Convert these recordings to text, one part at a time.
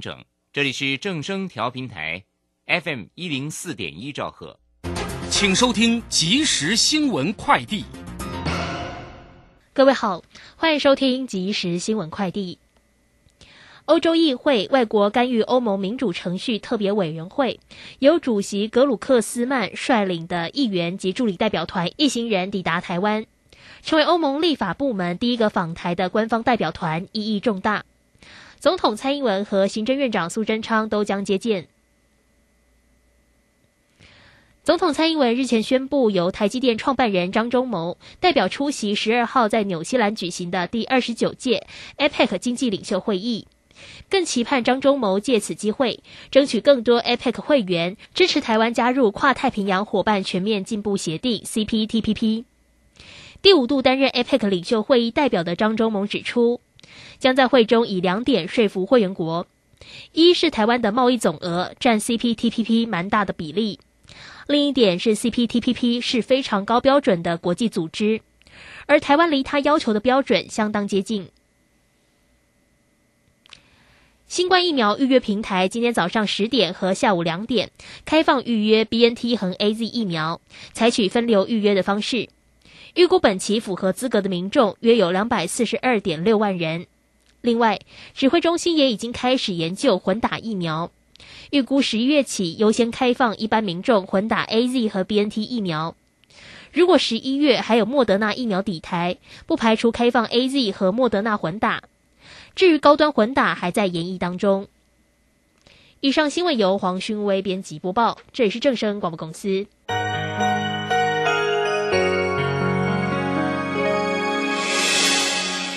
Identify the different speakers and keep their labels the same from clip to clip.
Speaker 1: 整。这里是正声调频台，FM 一零四点一兆赫，
Speaker 2: 请收听即时新闻快递。
Speaker 3: 各位好，欢迎收听即时新闻快递。欧洲议会外国干预欧盟民主程序特别委员会由主席格鲁克斯曼率领的议员及助理代表团一行人抵达台湾，成为欧盟立法部门第一个访台的官方代表团，意义重大。总统蔡英文和行政院长苏贞昌都将接见。总统蔡英文日前宣布，由台积电创办人张忠谋代表出席十二号在纽西兰举行的第二十九届 APEC 经济领袖会议。更期盼张忠谋借此机会，争取更多 APEC 会员支持台湾加入跨太平洋伙伴全面进步协定 （CPTPP）。第五度担任 APEC 领袖会议代表的张忠谋指出，将在会中以两点说服会员国：一是台湾的贸易总额占 CPTPP 蛮大的比例；另一点是 CPTPP 是非常高标准的国际组织，而台湾离他要求的标准相当接近。新冠疫苗预约平台今天早上十点和下午两点开放预约 B N T 和 A Z 疫苗，采取分流预约的方式。预估本期符合资格的民众约有两百四十二点六万人。另外，指挥中心也已经开始研究混打疫苗，预估十一月起优先开放一般民众混打 A Z 和 B N T 疫苗。如果十一月还有莫德纳疫苗底台，不排除开放 A Z 和莫德纳混打。至于高端混打还在研议当中。以上新闻由黄勋威编辑播报，这里是正声广播公司。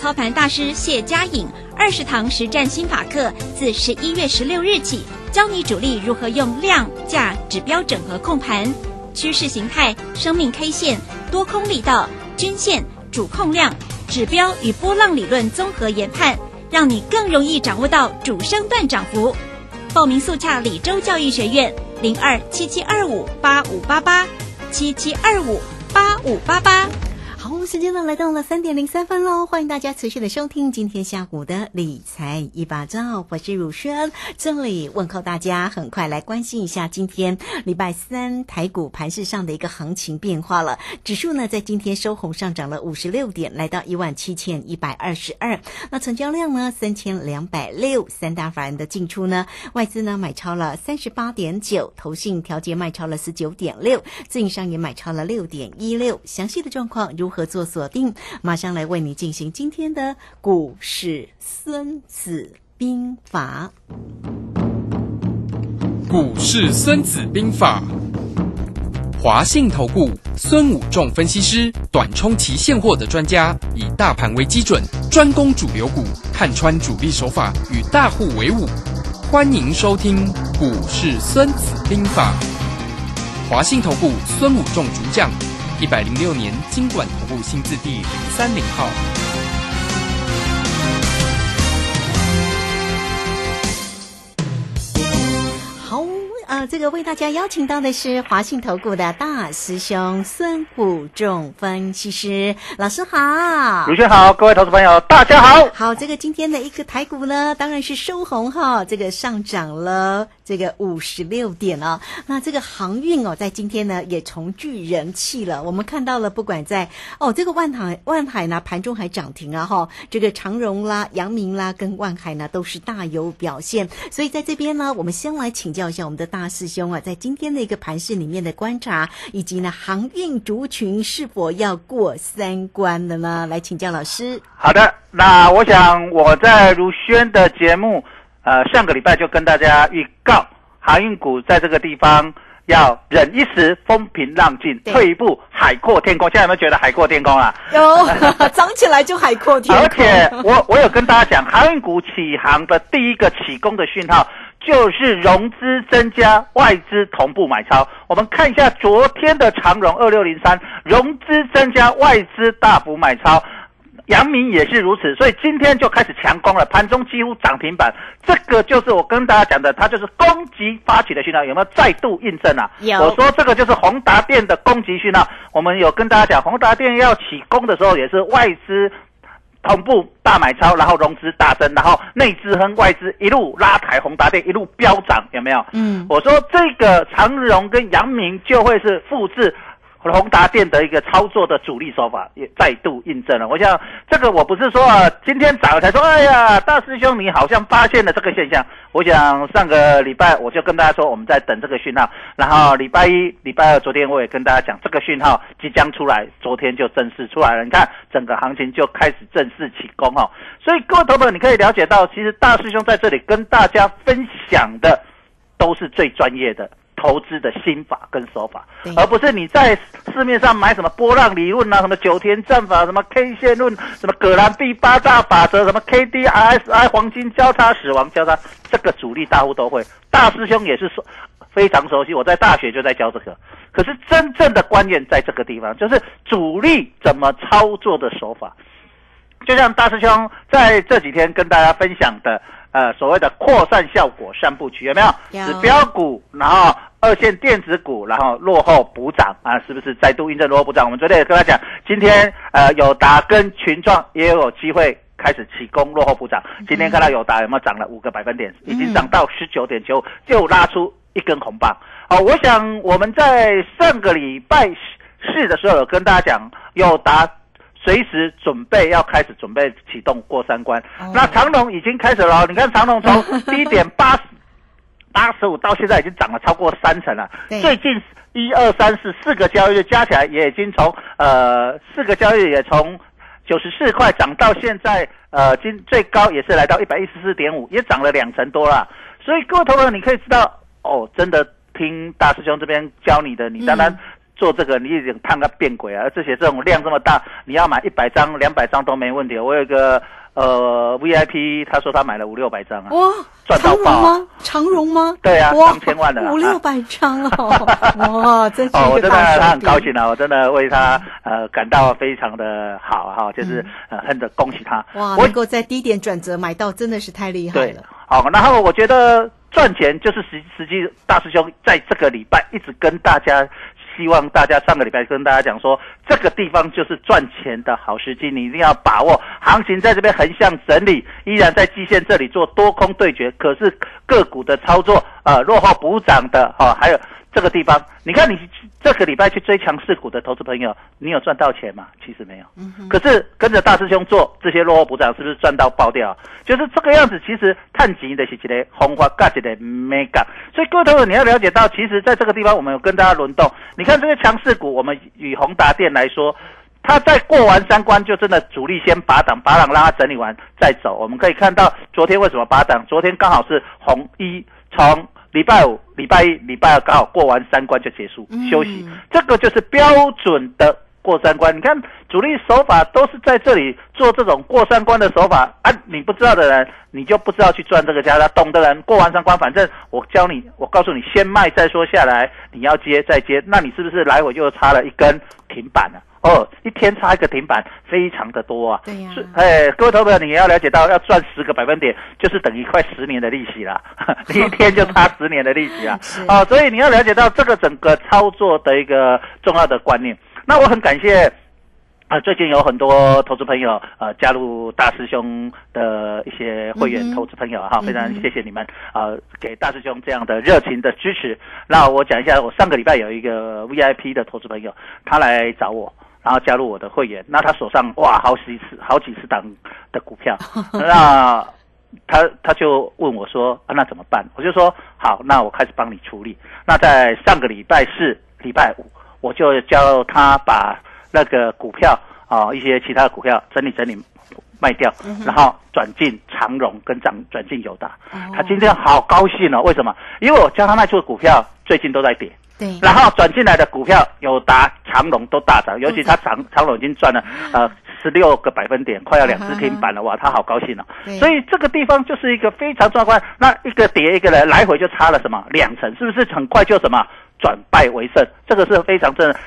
Speaker 4: 操盘大师谢佳颖二十堂实战心法课，自十一月十六日起，教你主力如何用量价指标整合控盘，趋势形态、生命 K 线、多空力道、均线、主控量、指标与波浪理论综合研判，让你更容易掌握到主升段涨幅。报名速洽李州教育学院零二七七二五八五八八七七二五八五八八。
Speaker 5: 时间呢来到了三点零三分喽，欢迎大家持续的收听今天下午的理财一把照，我是汝轩，这里问候大家，很快来关心一下今天礼拜三台股盘市上的一个行情变化了。指数呢在今天收红上涨了五十六点，来到一万七千一百二十二。那成交量呢三千两百六，三大法人的进出呢，外资呢买超了三十八点九，投信调节卖超了十九点六，自营商也买超了六点一六。详细的状况如何？做锁定，马上来为你进行今天的股市孙子兵法。
Speaker 2: 股市孙子兵法，华信投顾孙武仲分析师，短冲期现货的专家，以大盘为基准，专攻主流股，看穿主力手法，与大户为伍。欢迎收听股市孙子兵法，华信投顾孙武仲主讲。一百零六年经管同步新字第零三零号。
Speaker 5: 好，呃，这个为大家邀请到的是华信投顾的大师兄孙武仲分析师老师好，
Speaker 6: 卢轩好，各位投资朋友大家好。
Speaker 5: 好，这个今天的一个台股呢，当然是收红哈，这个上涨了。这个五十六点哦。那这个航运哦，在今天呢也重聚人气了。我们看到了，不管在哦这个万海万海呢盘中还涨停啊哈，这个长荣啦、阳明啦跟万海呢都是大有表现。所以在这边呢，我们先来请教一下我们的大师兄啊，在今天的一个盘市里面的观察，以及呢航运族群是否要过三关的呢？来请教老师。
Speaker 6: 好的，那我想我在如轩的节目，呃，上个礼拜就跟大家预告，航运股在这个地方要忍一时风平浪静，退一步海阔天空。现在有没有觉得海阔天空啊？
Speaker 5: 有 涨起来就海阔天空而，
Speaker 6: 且我我有跟大家讲，航运股起航的第一个起攻的讯号，就是融资增加，外资同步买超。我们看一下昨天的长荣二六零三，融资增加，外资大幅买超。阳明也是如此，所以今天就开始强攻了，盘中几乎涨停板。这个就是我跟大家讲的，它就是攻击发起的讯号，有没有再度印证啊？
Speaker 5: 有
Speaker 6: 我说这个就是宏达电的攻击讯号。我们有跟大家讲，宏达电要起攻的时候，也是外资同步大买超，然后融资大增，然后内资和外资一路拉抬宏达电，一路飙涨，有没有？
Speaker 5: 嗯，
Speaker 6: 我说这个长荣跟阳明就会是复制宏达电的一个操作的主力手法，也再度印证了。我想这个我不是说啊，今天涨了才说，哎呀，大师兄你好像发现了这个现象。我想上个礼拜我就跟大家说，我们在等这个讯号，然后礼拜一、礼拜二昨天我也跟大家讲，这个讯号即将出来，昨天就正式出来了。你看整个行情就开始正式起攻哦。所以各位朋友，你可以了解到，其实大师兄在这里跟大家分享的都是最专业的。投资的心法跟手法，而不是你在市面上买什么波浪理论啊、什么九天战法、什么 K 线论、什么葛兰碧八大法则、什么 KD、RSI 黄金交叉、死亡交叉，这个主力大户都会，大师兄也是说非常熟悉。我在大学就在教这个，可是真正的关键在这个地方，就是主力怎么操作的手法。就像大师兄在这几天跟大家分享的，呃，所谓的扩散效果三部曲有没有？
Speaker 5: 有
Speaker 6: 指标股，然后二线电子股，然后落后补涨啊，是不是再度印证落后补涨？我们昨天也跟他讲，今天呃友达跟群创也有机会开始起攻落后补涨。今天看到友达有没有涨了五个百分点，已经涨到十九点九，就拉出一根红棒。哦，我想我们在上个礼拜四的时候有跟大家讲，友达随时准备要开始准备启动过三关。
Speaker 5: 哦
Speaker 6: 那长隆已经开始了哦，你看长隆从 低点八十八十五到现在已经涨了超过三成了。最近一二三四四个交易日加起来也已经从呃四个交易日也从九十四块涨到现在呃今最高也是来到一百一十四点五，也涨了两成多了。所以各位投资，你可以知道哦，真的听大师兄这边教你的，你当然。做这个你已经判个变鬼啊！而且这种量这么大，你要买一百张、两百张都没问题。我有一个呃 VIP，他说他买了五六百张啊，
Speaker 5: 哇，
Speaker 6: 赚到！
Speaker 5: 吗？长荣吗？
Speaker 6: 对啊
Speaker 5: 哇
Speaker 6: 上千万的
Speaker 5: 五六百张哦，哇，真是
Speaker 6: 哦，我真的他很高兴啊，我真的为他呃感到非常的好哈，就是呃很的恭喜他。
Speaker 5: 嗯哇，
Speaker 6: 我
Speaker 5: 能够在低点转折买到，真的是太厉害了。，
Speaker 6: 好，然后我觉得赚钱就是实实际大师兄在这个礼拜一直跟大家，希望大家上个礼拜跟大家讲说，这个地方就是赚钱的好时机，你一定要把握。行情在这边横向整理，依然在季线这里做多空对决，可是个股的操作啊落后补涨的哈、还有。这个地方，你看你这个礼拜去追强势股的投资朋友，你有赚到钱吗？其实没有。可是跟着大师兄做这些落后补涨，是不是赚到爆掉？就是这个样子。其实探级的是一个红花，嘎一个 mega。所以各位朋友你要了解到，其实在这个地方我们有跟大家轮动。你看这些强势股，我们以宏达电来说，它在过完三关就真的主力先拔档，拔档让它整理完再走。我们可以看到昨天为什么拔档？昨天刚好是红一从礼拜五、礼拜一、礼拜二刚好过完三关就结束
Speaker 5: 嗯
Speaker 6: 休息，这个就是标准的过三关。你看主力手法都是在这里做这种过三关的手法啊！你不知道的人，你就不知道去赚这个价差；懂的人过完三关，反正我教你，我告诉你，先卖再说下来，你要接再接，那你是不是来回就差了一根停板了、哦，一天差一个停板，非常的多啊。
Speaker 5: 对呀
Speaker 6: 是哎，各位投资者，你也要了解到，要赚十个百分点，就是等于快十年的利息啦。你 一天就差十年的利息啊
Speaker 5: 是！
Speaker 6: 哦，所以你要了解到这个整个操作的一个重要的观念。那我很感谢啊，最近有很多投资朋友呃加入大师兄的一些会员投资朋友哈，非常谢谢你们啊、呃给大师兄这样的热情的支持。那我讲一下，我上个礼拜有一个 VIP 的投资朋友，他来找我。然后加入我的会员，那他手上哇好几十好几十档的股票，那他他就问我说啊那怎么办？我就说好，那我开始帮你处理。那在上个礼拜四、礼拜五，我就教他把那个股票啊、一些其他的股票整理整理卖掉，然后转进长荣跟转转进友达。他今天好高兴哦，为什么？因为我教他卖出的股票最近都在跌。
Speaker 5: 对，
Speaker 6: 然后转进来的股票友达、长隆都大涨，尤其他长长隆已经赚了呃十六个百分点，快要两只停板了，哇，他好高兴哦。所以这个地方就是一个非常壮观，那一个跌一个来，来回就差了什么两成，是不是很快就什么转败为胜？这个是非常正的。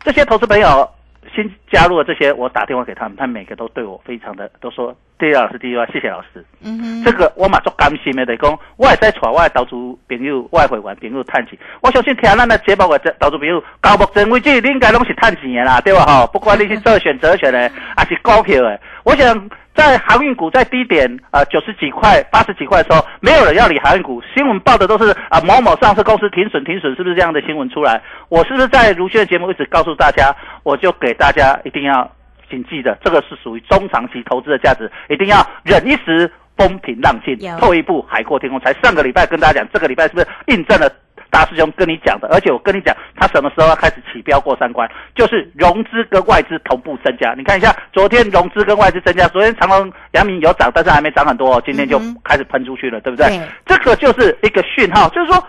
Speaker 6: 这些投资朋友新加入的这些，我打电话给他们，他们每个都对我非常的都说，第二老师，第一话，谢谢老师。
Speaker 5: 嗯哼，
Speaker 6: 这个我嘛做甘心的，就讲我也在带我的投资朋友、我的会员朋友趁钱。我相信听咱的节目的投资朋友，到目前为止，你应该拢是探钱的啦，对吧？哈，不管你是做选择权的，还是股票的，我想在航运股在低点啊九十几块、八十几块的时候，没有人要理航运股，新闻报的都是啊、某某上市公司停损停损，是不是这样的新闻出来？我是不是在如轩的节目一直告诉大家，我就给大家一定要。谨记的，这个是属于中长期投资的价值，一定要忍一时风平浪静
Speaker 5: 有，
Speaker 6: 退一步海阔天空。才上个礼拜跟大家讲，这个礼拜是不是印证了大师兄跟你讲的？而且我跟你讲，他什么时候要开始起标过三关？就是融资跟外资同步增加。你看一下，昨天融资跟外资增加，昨天长隆、阳明有涨，但是还没涨很多哦，今天就开始喷出去了，对不对？
Speaker 5: 对
Speaker 6: 这个就是一个讯号，就是说。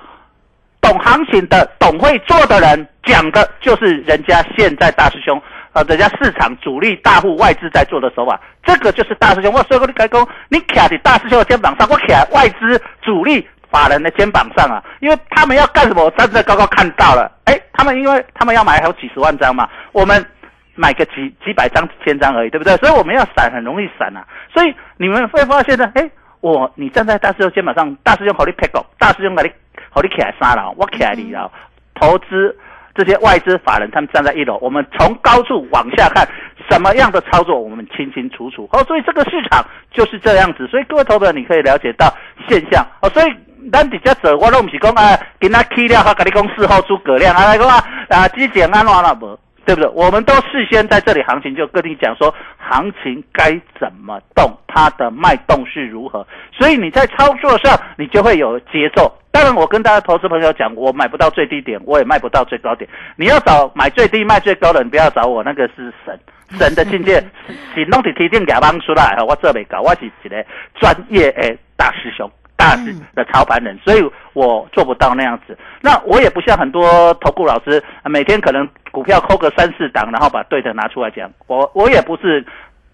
Speaker 6: 懂行情的、懂会做的人讲的就是人家现在大师兄，呃，人家市场主力大户外资在做的手法，这个就是大师兄。我说过你开工，你卡在大师兄的肩膀上，我卡外资主力法人的肩膀上啊，因为他们要干什么，我站在高高看到了。哎，他们因为他们要买好几十万张嘛，我们买个几几百张、几千张而已，对不对？所以我们要闪，很容易闪啊。所以你们会发现呢，哎，我你站在大师兄肩膀上，大师兄考你 pick up，大师兄把你考你起来杀了，我起来你了，投资这些外资法人他们站在一楼，我们从高处往下看，什么样的操作我们清清楚楚。哦，所以这个市场就是这样子。所以各位投资者，你可以了解到现象。哦，所以。咱直接做，我都不是讲啊，今仔起了，哈跟你讲事后诸葛亮啊，来讲啊，啊，之前安怎了无？对不对？我们都事先在这里行情就跟你讲说，行情该怎么动，它的脉动是如何，所以你在操作上你就会有节奏。当然，我跟大家投资朋友讲，我买不到最低点，我也卖不到最高点。你要找买最低卖最高的，你不要找我，那个是神 神的境界，是弄的提定给帮出来，我这没搞，我是一个专业诶大师兄。大师的操盘人，所以我做不到那样子。那我也不像很多投顾老师，每天可能股票扣个三四档，然后把对的拿出来讲。我我也不是。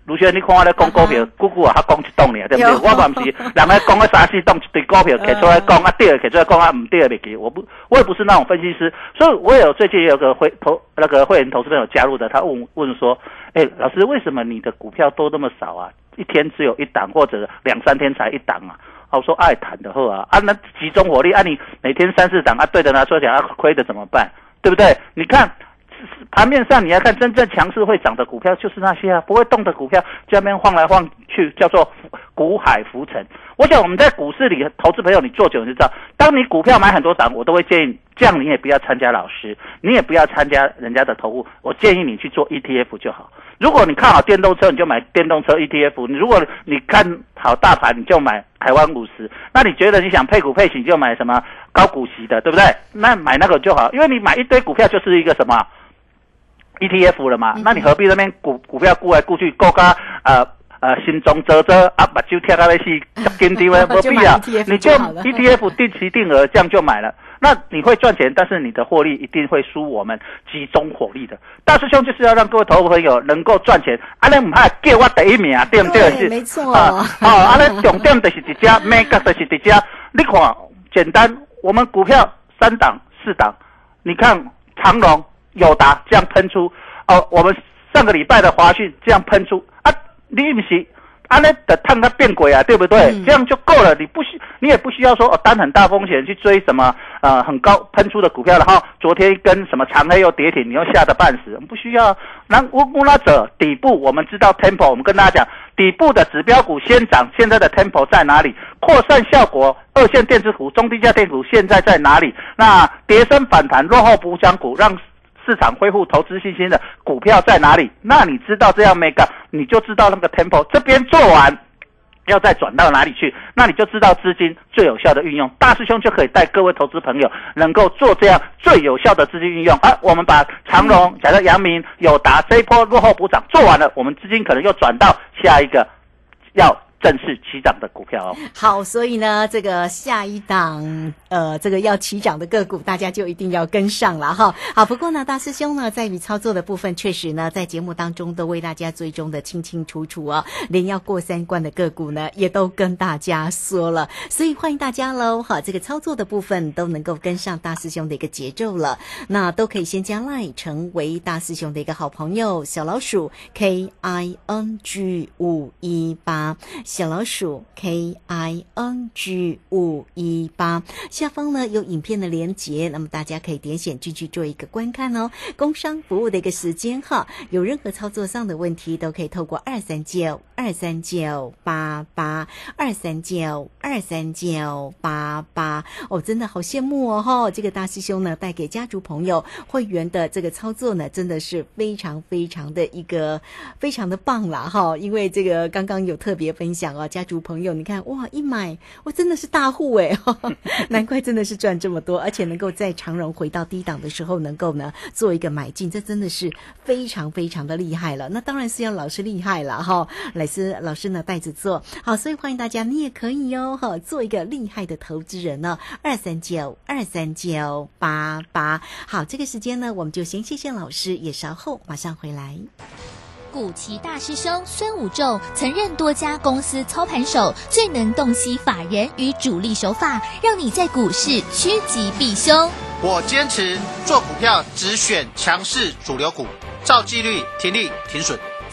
Speaker 6: 卢轩，你看我咧讲股票，姑姑啊，他讲一档呢，对不对？我嘛不是，人家讲个三四档一堆股票，摕出来讲啊对，摕出来讲啊唔对的袂记。我不，我也不是那种分析师，所以我也有最近也有个会投那个会员投资朋友加入的，他问问说，哎，老师，为什么你的股票都那么少啊？一天只有一档，或者两三天才一档啊？啊，我说爱谈的货啊，啊，那集中火力，啊，你每天三四档啊，对的拿出来讲，啊，亏的怎么办？对不对？你看 盘面上你要看真正强势会涨的股票，就是那些啊，不会动的股票，这边晃来晃去，叫做股海浮沉。我想我们在股市里，投资朋友你做久你就知道，当你股票买很多档，我都会建议，这样你也不要参加老师，你也不要参加人家的投顾，我建议你去做 ETF 就好。如果你看好电动车，你就买电动车 ETF；你如果你看好大盘，你就买台湾五十。那你觉得你想配股配息，就买什么高股息的，对不对？那买那个就好，因为你买一堆股票就是一个什么 ETF 了嘛。那你何必那边股股票顾来顾去，顾个呃呃心中啧啧啊，把就跳到那去足紧张的，何 必啊你就 ETF 定期定额这样就买了。那你会赚钱，但是你的获利一定会输我们集中火力的。大师兄就是要让各位投资朋友能够赚钱，啊，你唔怕叫我第一名，对不对？
Speaker 5: 对没错
Speaker 6: 啊，哦，啊，那重点就是一家，每个就是一家。你看，简单，我们股票三档、四档，你看长隆、友达这样喷出，哦，我们上个礼拜的华讯这样喷出啊，你不是？啊，那的探它变轨啊，对不对？
Speaker 5: 嗯
Speaker 6: 这样就够了，你不需，你也不需要说哦，担很大风险去追什么呃很高喷出的股票，然后昨天一根什么长黑又跌停，你又吓得半死，不需要。那乌乌拉者底部我们知道 temple，我们跟大家讲底部的指标股先涨，现在的 temple 在哪里？扩散效果二线电子股、中低价电股现在在哪里？那跌升反弹落后补涨股让。市场恢复投资信心的股票在哪里？那你知道这样没干，你就知道那个 tempo 这边做完，要再转到哪里去？那你就知道资金最有效的运用。大师兄就可以带各位投资朋友能够做这样最有效的资金运用。而我们把长荣、假设阳明、友达这一波落后补涨做完了，我们资金可能又转到下一个要。正式起涨的股票哦，
Speaker 5: 好，所以呢，这个下一档呃，这个要起涨的个股，大家就一定要跟上了哈。好，不过呢，大师兄呢，在于操作的部分，确实呢，在节目当中都为大家追踪的清清楚楚哦，连要过三关的个股呢，也都跟大家说了，所以欢迎大家喽，好，这个操作的部分都能够跟上大师兄的一个节奏了，那都可以先加 line 成为大师兄的一个好朋友，小老鼠 K I N G 五一八。小老鼠 K I N G 五一八下方呢有影片的连接，那么大家可以点选进去做一个观看哦。工商服务的一个时间哈，有任何操作上的问题都可以透过二三九二三九八八二三九二三九八八哦，真的好羡慕哦哈！这个大师兄呢带给家族朋友会员的这个操作呢，真的是非常非常的一个非常的棒啦哈！因为这个刚刚有特别分。享哦，家族朋友，你看哇，一买我真的是大户哎，难怪真的是赚这么多，而且能够在长荣回到低档的时候，能够呢做一个买进，这真的是非常非常的厉害了。那当然是要老师厉害了哈，来师老师呢带着做好，所以欢迎大家，你也可以哟哈，做一个厉害的投资人呢。二三九二三九八八，好，这个时间呢，我们就先谢谢老师，也稍后马上回来。
Speaker 7: 古奇大师兄孙武仲曾任多家公司操盘手，最能洞悉法人与主力手法，让你在股市趋吉避凶。
Speaker 8: 我坚持做股票只选强势主流股，照纪律停利停损。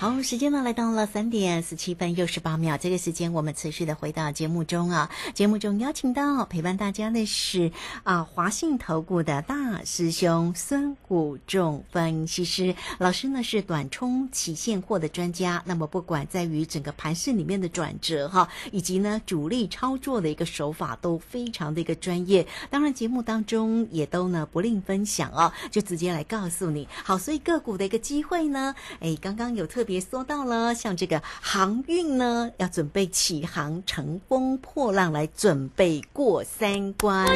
Speaker 5: 好，时间呢来到了三点十七分又十八秒。这个时间我们持续的回到节目中啊。节目中邀请到陪伴大家的是啊华信投顾的大师兄孙谷仲分析师老师呢是短冲期现货的专家。那么不管在于整个盘市里面的转折哈，以及呢主力操作的一个手法都非常的一个专业。当然节目当中也都呢不吝分享哦，就直接来告诉你。好，所以个股的一个机会呢，哎，刚刚有特。别说到了，像这个航运呢，要准备起航，乘风破浪来准备过三关。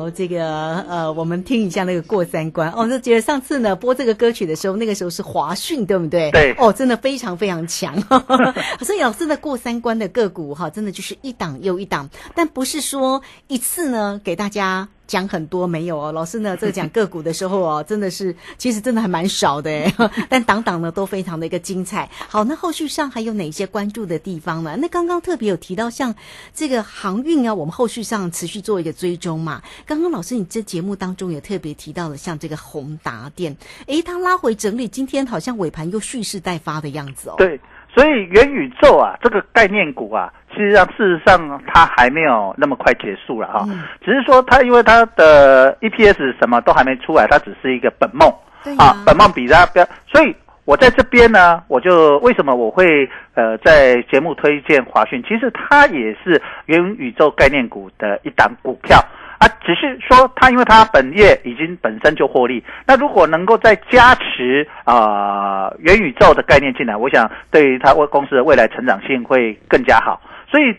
Speaker 5: 好，这个呃，我们听一下那个过三关哦。就觉得上次呢播这个歌曲的时候，那个时候是华讯，对不对？
Speaker 6: 对。
Speaker 5: 哦，真的非常非常强。所以老师的过三关的个股哈，真的就是一档又一档，但不是说一次呢给大家。讲很多没有哦，老师呢，这个讲个股的时候哦，真的是其实真的还蛮少的哎，但档档呢都非常的一个精彩。好，那后续上还有哪些关注的地方呢？那刚刚特别有提到像这个航运啊，我们后续上持续做一个追踪嘛。刚刚老师你这节目当中也特别提到了像这个宏达电，诶，它拉回整理，今天好像尾盘又蓄势待发的样子哦。
Speaker 6: 对。所以元宇宙啊，这个概念股啊，其实上事实上它还没有那么快结束了哈，只是说它因为它的 EPS 什么都还没出来，它只是一个本梦。啊，本梦比它标，所以我在这边呢，我就为什么我会呃在节目推荐华讯，其实它也是元宇宙概念股的一档股票。啊，只是说它，因为它本业已经本身就获利，那如果能够再加持啊元宇宙的概念进来，我想对于它为公司的未来成长性会更加好。所以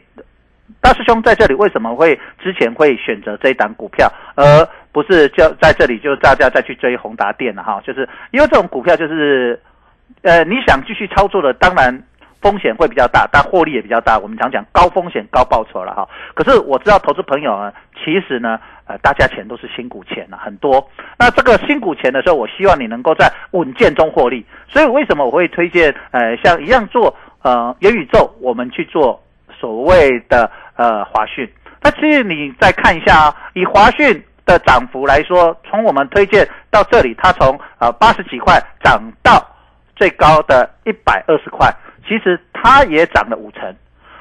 Speaker 6: 大师兄在这里为什么会之前会选择这一档股票，而不是就在这里就大家再去追宏达电了哈？就是因为这种股票就是呃，你想继续操作的，当然风险会比较大，但获利也比较大。我们常讲高风险高报酬了哈。可是我知道投资朋友呢，其实呢，呃，大家钱都是辛苦钱了，很多。那这个辛苦钱的时候，我希望你能够在稳健中获利。所以为什么我会推荐呃，像一样做呃元宇宙，我们去做所谓的呃华讯。那其实你再看一下啊，以华讯的涨幅来说，从我们推荐到这里，它从呃八十几块涨到最高的一百二十块，其实它也涨了五成。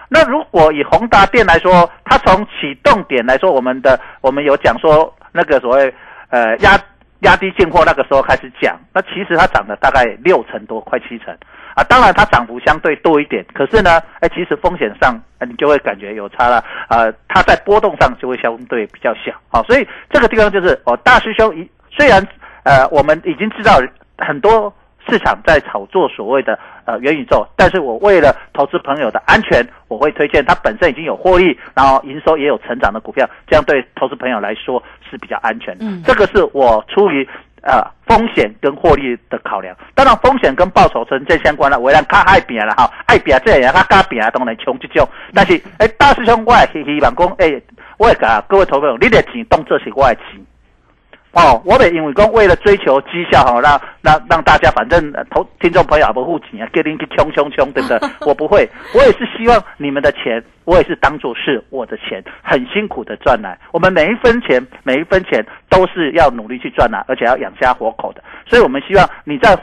Speaker 6: 那如果以宏达电来说，它从启动点来说，我们的我们有讲说那个所谓呃压压低进货那个时候开始讲，那其实它涨了大概六成多，快七成。啊，当然它涨幅相对多一点，可是呢，哎，其实风险上，你就会感觉有差了。呃，它在波动上就会相对比较小。啊，所以这个地方就是哦，大师兄一虽然呃，我们已经知道很多市场在炒作所谓的呃元宇宙，但是我为了投资朋友的安全，我会推荐它本身已经有获利，然后营收也有成长的股票，这样对投资朋友来说是比较安全。嗯，这个是我出于。呃，风险跟获利的考量，当然风险跟报酬成正相关了。为了较爱拼了哈，爱拼这样，他加拼当然穷这种。但是，哎，大师兄，我希希望讲，哎，我会甲各位投朋友，你的钱当做是我的钱。哦，我哋因为讲为了追求绩效哈，让让让大家反正投听众朋友也不付钱啊，给你去冲冲冲，对不对？我不会，我也是希望你们的钱，我也是当做是我的钱，很辛苦的赚来。我们每一分钱，每一分钱都是要努力去赚来，而且要养家活口的。所以我们希望你在。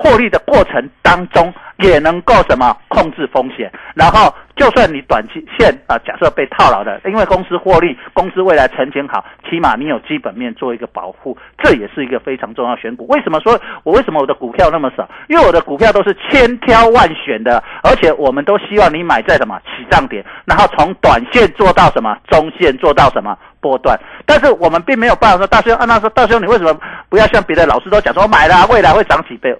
Speaker 6: 获利的过程当中，也能够什么控制风险，然后就算你短期线啊，假设被套牢的，因为公司获利，公司未来前景好，起码你有基本面做一个保护，这也是一个非常重要选股。为什么说我为什么我的股票那么少？因为我的股票都是千挑万选的，而且我们都希望你买在什么起涨点，然后从短线做到什么中线，做到什么波段。但是我们并没有办法说，大兄，啊，那说大兄，你为什么不要像别的老师都讲说买了未来会涨几倍？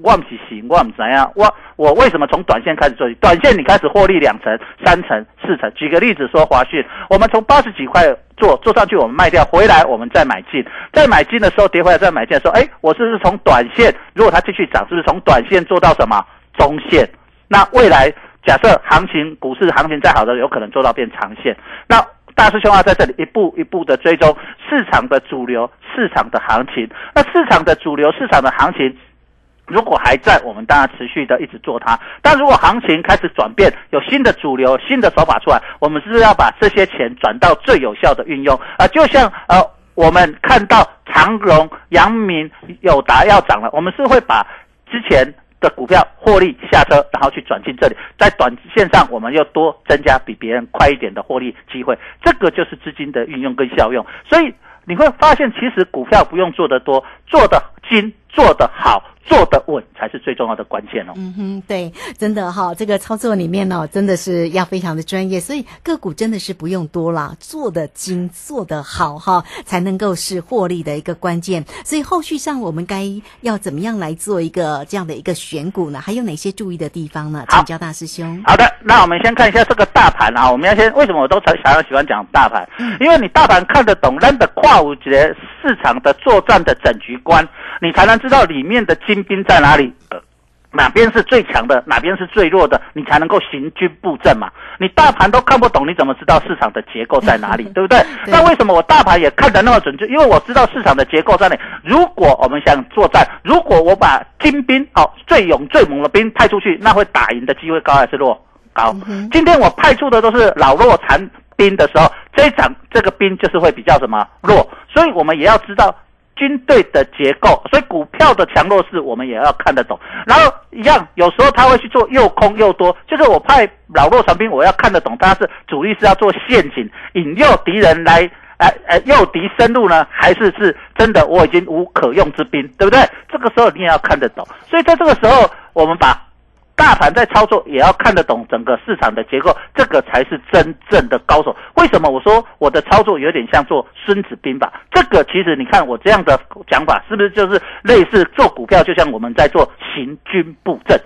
Speaker 6: 我不是行，我不怎样。我我为什么从短线开始做？短线你开始获利两成、三成、四成。举个例子说，华讯，我们从八十几块做做上去，我们卖掉回来，我们再买进。再买进的时候跌回来再买进的时候，哎，我是不是从短线？如果它继续涨，是不是从短线做到什么中线？那未来假设行情股市行情再好的，有可能做到变长线。那大师兄啊，在这里一步一步的追踪市场的主流、市场的行情。那市场的主流、市场的行情。如果还在，我们当然持续的一直做它。但如果行情开始转变，有新的主流、新的手法出来，我们是不是要把这些钱转到最有效的运用？啊，就像呃，我们看到长荣、阳明、友达要涨了，我们是会把之前的股票获利下车，然后去转进这里，在短线上我们要多增加比别人快一点的获利机会。这个就是资金的运用跟效用。所以你会发现，其实股票不用做得多，做得精，做得好。做得稳才是最重要的关键哦。
Speaker 5: 嗯哼，对，真的哈，这个操作里面呢，真的是要非常的专业，所以个股真的是不用多啦，做得精，做得好哈，才能够是获利的一个关键。所以后续上我们该要怎么样来做一个这样的一个选股呢？还有哪些注意的地方呢？请教大师兄。
Speaker 6: 好的，那我们先看一下这个大盘啊，我们要先为什么我都常想要喜欢讲大盘？因为你大盘看得懂，认得跨五节市场的作战的整局观。你才能知道里面的精兵在哪里，呃，哪边是最强的，哪边是最弱的，你才能够行军布阵嘛。你大盘都看不懂，你怎么知道市场的结构在哪里，对不对？那为什么我大盘也看得那么准确？因为我知道市场的结构在哪里。如果我们想作战，如果我把精兵哦最勇最猛的兵派出去，那会打赢的机会高还是弱？高。今天我派出的都是老弱残兵的时候，这一场这个兵就是会比较什么弱，所以我们也要知道。军队的结构，所以股票的强弱势我们也要看得懂。然后一样，有时候他会去做又空又多，就是我派老弱残兵，我要看得懂他是主力是要做陷阱，引诱敌人来，哎哎诱敌深入呢，还是是真的我已经无可用之兵，对不对？这个时候你也要看得懂。所以在这个时候，我们把。大盘在操作也要看得懂整个市场的结构，这个才是真正的高手。为什么我说我的操作有点像做孙子兵法？这个其实你看我这样的讲法，是不是就是类似做股票，就像我们在做行军布阵？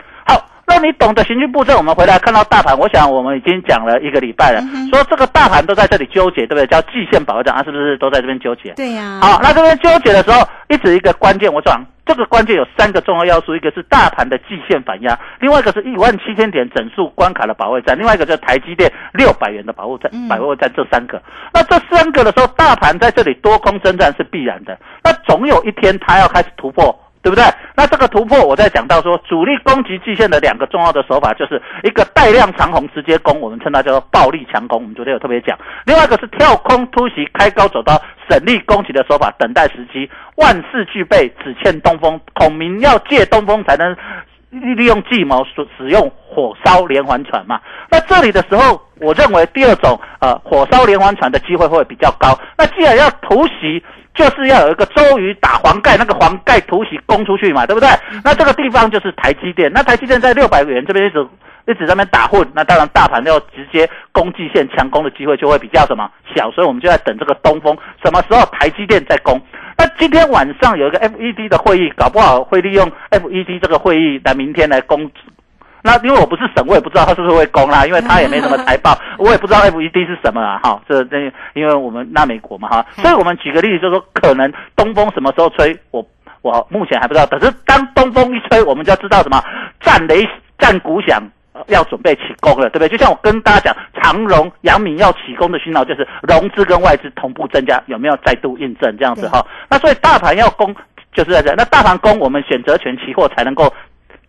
Speaker 6: 好，那你懂得行军布阵，我们回来看到大盘，我想我们已经讲了一个礼拜了，说这个大盘都在这里纠结，对不对？叫季线保障，它是不是都在这边纠结？
Speaker 5: 对呀。
Speaker 6: 好，那这边纠结的时候，一直一个关键，我讲。这个关键有三个重要要素，一个是大盘的季线反压，另外一个是一万七千点整数关卡的保卫战，另外一个就是台积电六百元的保护战，保卫战这三个。那这三个的时候，大盘在这里多空征战是必然的，那总有一天它要开始突破。对不对？那这个突破，我在讲到说，主力攻击季线的两个重要的手法，就是一个带量长红直接攻，我们称它叫做暴力强攻。我们昨天有特别讲，另外一个是跳空突袭开高走高省力攻击的手法，等待时机，万事俱备，只欠东风。孔明要借东风才能利利用计谋使使用火烧连环船嘛。那这里的时候，我认为第二种呃火烧连环船的机会会比较高。那既然要突袭。就是要有一个周瑜打黄盖，那个黄盖突袭攻出去嘛，对不对？那这个地方就是台积电，那台积电在六百元这边一直一直在那打混，那当然大盘要直接攻击线强攻的机会就会比较什么小，所以我们就在等这个东风什么时候台积电在攻。那今天晚上有一个 FED 的会议，搞不好会利用 FED 这个会议来明天来攻。那因为我不是省，我也不知道他是不是会攻啦，因为他也没什么财报，我也不知道 FED 是什么啊，哈，这这因为我们那美国嘛，哈，所以我们举个例子，就是说可能东风什么时候吹，我我目前还不知道，可是当东风一吹，我们就要知道什么战雷战鼓响，要准备起攻了，对不对？就像我跟大家讲，长荣、阳明要起攻的讯号，就是融资跟外资同步增加，有没有再度印证这样子哈？那所以大盘要攻，就是在这，那大盘攻，我们选择权期货才能够。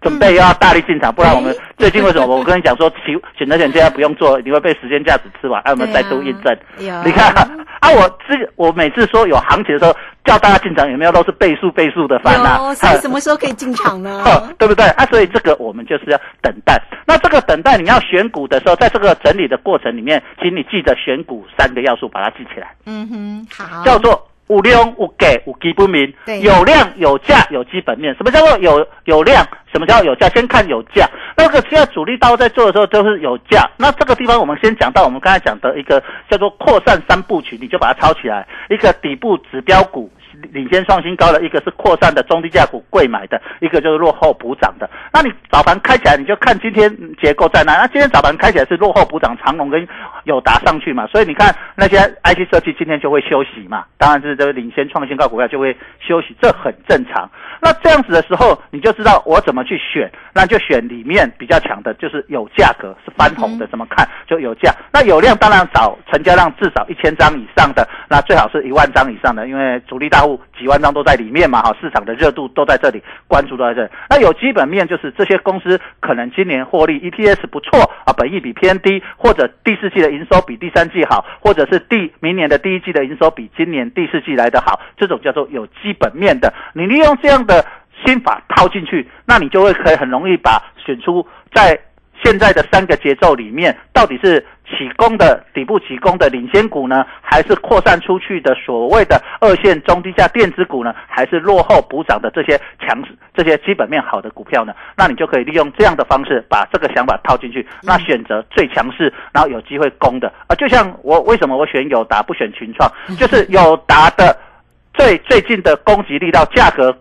Speaker 6: 准备要大力进场，不然我们最近为什么？我跟你讲说，选选择权现在不用做，你会被时间价值吃完。哎，我们再度印证，你看 啊，我这我每次说有行情的时候叫大家进场，有没有都是倍数倍数的翻
Speaker 5: 呐？所以什么时候可以进场呢？
Speaker 6: 对不对？啊，所以这个我们就是要等待。那这个等待你要选股的时候，在这个整理的过程里面，请你记得选股三个要素，把它记起来。
Speaker 5: 嗯哼，好，
Speaker 6: 叫做。有量有给有基本面，有量有价有基本面。什么叫做有有量？什么叫有价？先看有价。那个现在主力刀在做的时候就是有价。那这个地方我们先讲到我们刚才讲的一个叫做扩散三部曲，你就把它抄起来。一个底部指标股。领先创新高的一个是扩散的中低价股贵买的，一个就是落后补涨的。那你早盘开起来，你就看今天结构在哪。那今天早盘开起来是落后补涨，长龙跟友达上去嘛，所以你看那些 IC 设计今天就会休息嘛。当然是这个领先创新高股票就会休息，这很正常。那这样子的时候，你就知道我怎么去选，那就选里面比较强的，就是有价格是翻红的，怎么看就有价。那有量当然少，成交量至少一千张以上的，那最好是一万张以上的，因为主力大几万张都在里面嘛，哈，市场的热度都在这里，关注都在这。那有基本面就是这些公司可能今年获利 EPS 不错啊，本益比偏低，或者第四季的营收比第三季好，或者是第明年的第一季的营收比今年第四季来的好，这种叫做有基本面的。你利用这样的心法套进去，那你就会可以很容易把选出在。现在的三个节奏里面，到底是起攻的底部起攻的领先股呢，还是扩散出去的所谓的二线中低价电子股呢，还是落后补涨的这些强这些基本面好的股票呢？那你就可以利用这样的方式把这个想法套进去，那选择最强势，然后有机会攻的啊。就像我为什么我选友达不选群创，就是友达的最最近的攻击力到价格。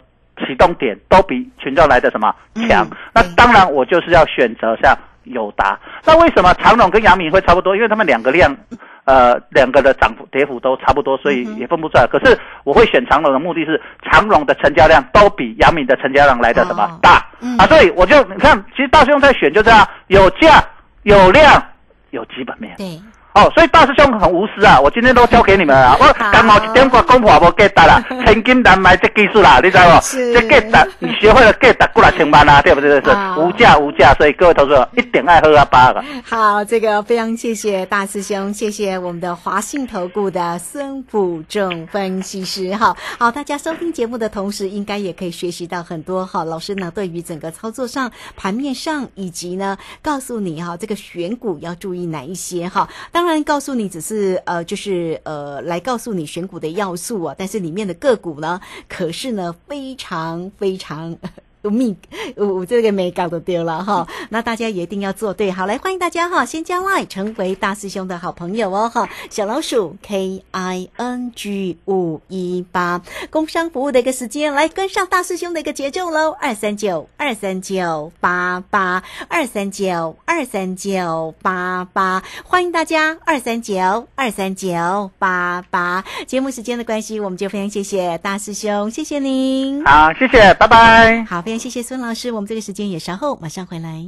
Speaker 6: 启动点都比群众来的什么强？那当然，我就是要选择像友达。那为什么长隆跟杨明会差不多？因为他们两个量，呃，两个的涨幅跌幅都差不多，所以也分不出来。可是我会选长隆的目的是，长隆的成交量都比杨明的成交量来的什么大啊？所以我就你看，其实大兄在选就这样，有价有量有基本面。
Speaker 5: 对。
Speaker 6: 哦，所以大师兄很无私啊！我今天都交给你们 了。我刚好一点过功夫也无 get 啦，千金难买这技术啦，你知道不？这 get 你学会了 get 过来千万啦，对不对？是无价无价，所以各位投资者一点爱喝啊八个。
Speaker 5: 好，这个非常谢谢大师兄，谢谢我们的华信投顾的孙辅正分析师。哈，好，大家收听节目的同时，应该也可以学习到很多哈。老师呢，对于整个操作上、盘面上，以及呢，告诉你哈，这个选股要注意哪一些哈。当当然，告诉你只是呃，就是呃，来告诉你选股的要素啊。但是里面的个股呢，可是呢，非常非常有密有这个没搞的丢了哈。那大家也一定要做对。好，来欢迎大家哈，先加 line 成为大师兄的好朋友哦哈。小老鼠 K I N G 五一八，工商服务的一个时间，来跟上大师兄的一个节奏喽。二三九二三九八八二三九二三九八八，欢迎大家二三九二三九八八。节目时间的关系，我们就非常谢谢大师兄，谢谢您。
Speaker 6: 好，谢谢，拜拜。
Speaker 5: 好，非谢谢孙老师，我们这个时间也稍后马上回来。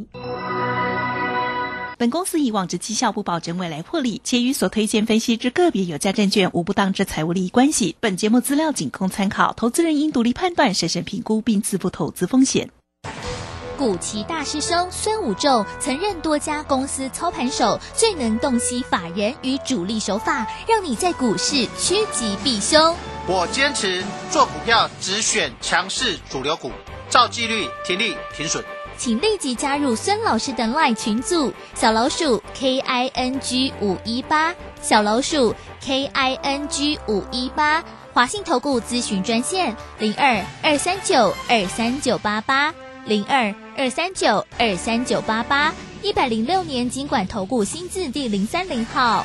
Speaker 9: 本公司以往之绩效不保证未来获利，且与所推荐分析之个别有价证券无不当之财务利益关系。本节目资料仅供参考，投资人应独立判断、审慎评估并自负投资风险。
Speaker 7: 古奇大师兄孙武仲曾任多家公司操盘手，最能洞悉法人与主力手法，让你在股市趋吉避凶。
Speaker 8: 我坚持做股票只选强势主流股，照纪律、停利、停损。
Speaker 7: 请立即加入孙老师的 LINE 群组，小老鼠 K I N G 五一八，小老鼠 K I N G 五一八，华信投顾咨询专线零二二三九二三九八八零二二三九二三九八八，一百零六年经管投顾新字第零三零号。